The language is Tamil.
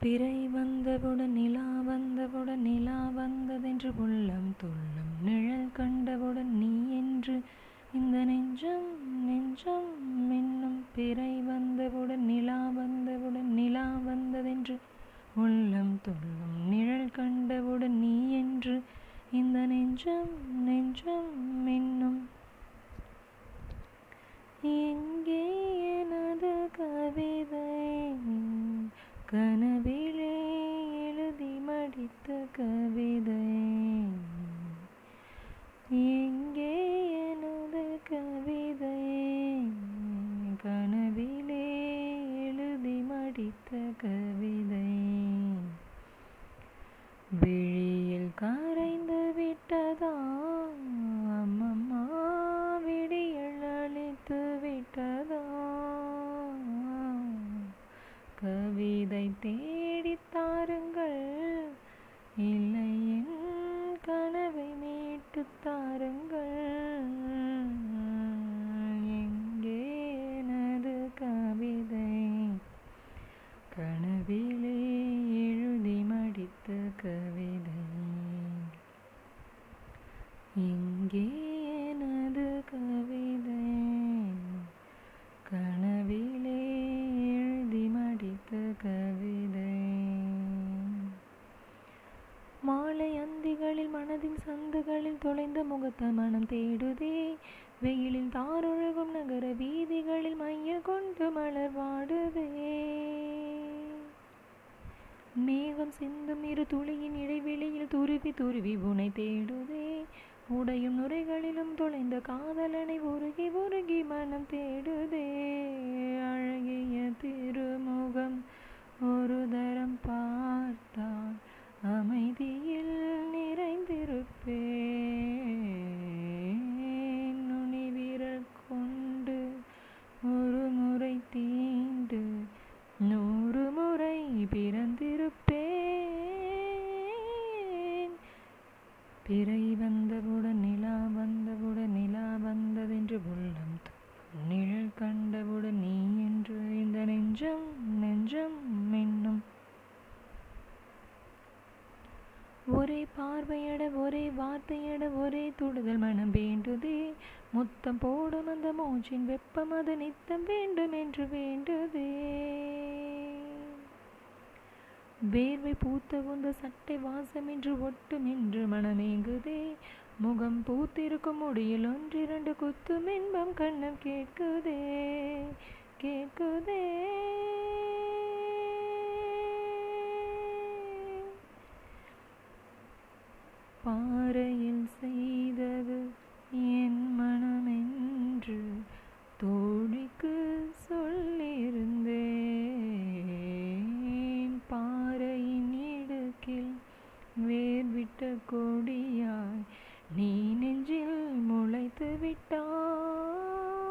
பிறை வந்தவுடன் நிலா வந்தவுடன் நிலா வந்ததென்று உள்ளம் துள்ளம் நிழல் கண்டவுடன் நீ என்று இந்த நெஞ்சம் நெஞ்சம் மின்னும் பிறை வந்தவுடன் நிலா வந்தவுடன் நிலா வந்ததென்று உள்ளம் துள்ளும் நிழல் கண்டவுடன் நீ என்று இந்த நெஞ்சம் நெஞ்சம் மின்னும் எங்கே எனது கவிதை? கன எழுதி கவிதை விழியில் கரைந்து விட்டதா? அம்மம்மா விடியல் அழித்து விட்டதா? கவிதை தேடித் தாருங்கள். இல்லை என் கனவை மீட்டுத் எங்கே எனது கவிதை கனவிலே எழுதி மடித்த கவிதை. மாலை அந்திகளில் மனதின் சந்துகளில் தொலைந்த முகத்த மனம் தேடுதே. வெயிலில் தாரொழுகும் நகர வீதிகளில் மைய கொண்டு மலர் வாடுதே. மேகம் சிந்தும் இரு துளியின் இடைவெளியில் துருவி துருவி உனை தேடுதே. உடையும் நுரைகளிலும் தொலைந்த காதலனை உருகி உருகி மனம் தேடுதே. பிறை வந்தவுடன் நிலா வந்தவுடன் நிலா வந்ததென்று உள்ளம் நிழல் கண்டவுடன் நீ என்று இந்த நெஞ்சம் நெஞ்சம் மின்னும் ஒரே பார்வையட ஒரே வார்த்தையட ஒரே தொடுதல் மனம் வேண்டுதே. முத்தம் போடும் அந்த மூச்சின் வெப்பம் அது நித்தம் வேண்டும் என்று வேண்டுதே. வேர்வை பூத்த உந்த சட்டை வாசமின்றி ஒட்டுமின்று மனமேங்குதே. முகம் பூத்திருக்கும் முடியில் ஒன்றிரண்டு குத்தும் இன்பம் கண்ணம் கேட்குதே. கேட்குதே. பாறையில் செய்தது என் மனமென்று தோழிக்கு வேர்விட்ட கொடியாய் நீ நெஞ்சில் முளைத்து விட்டாய்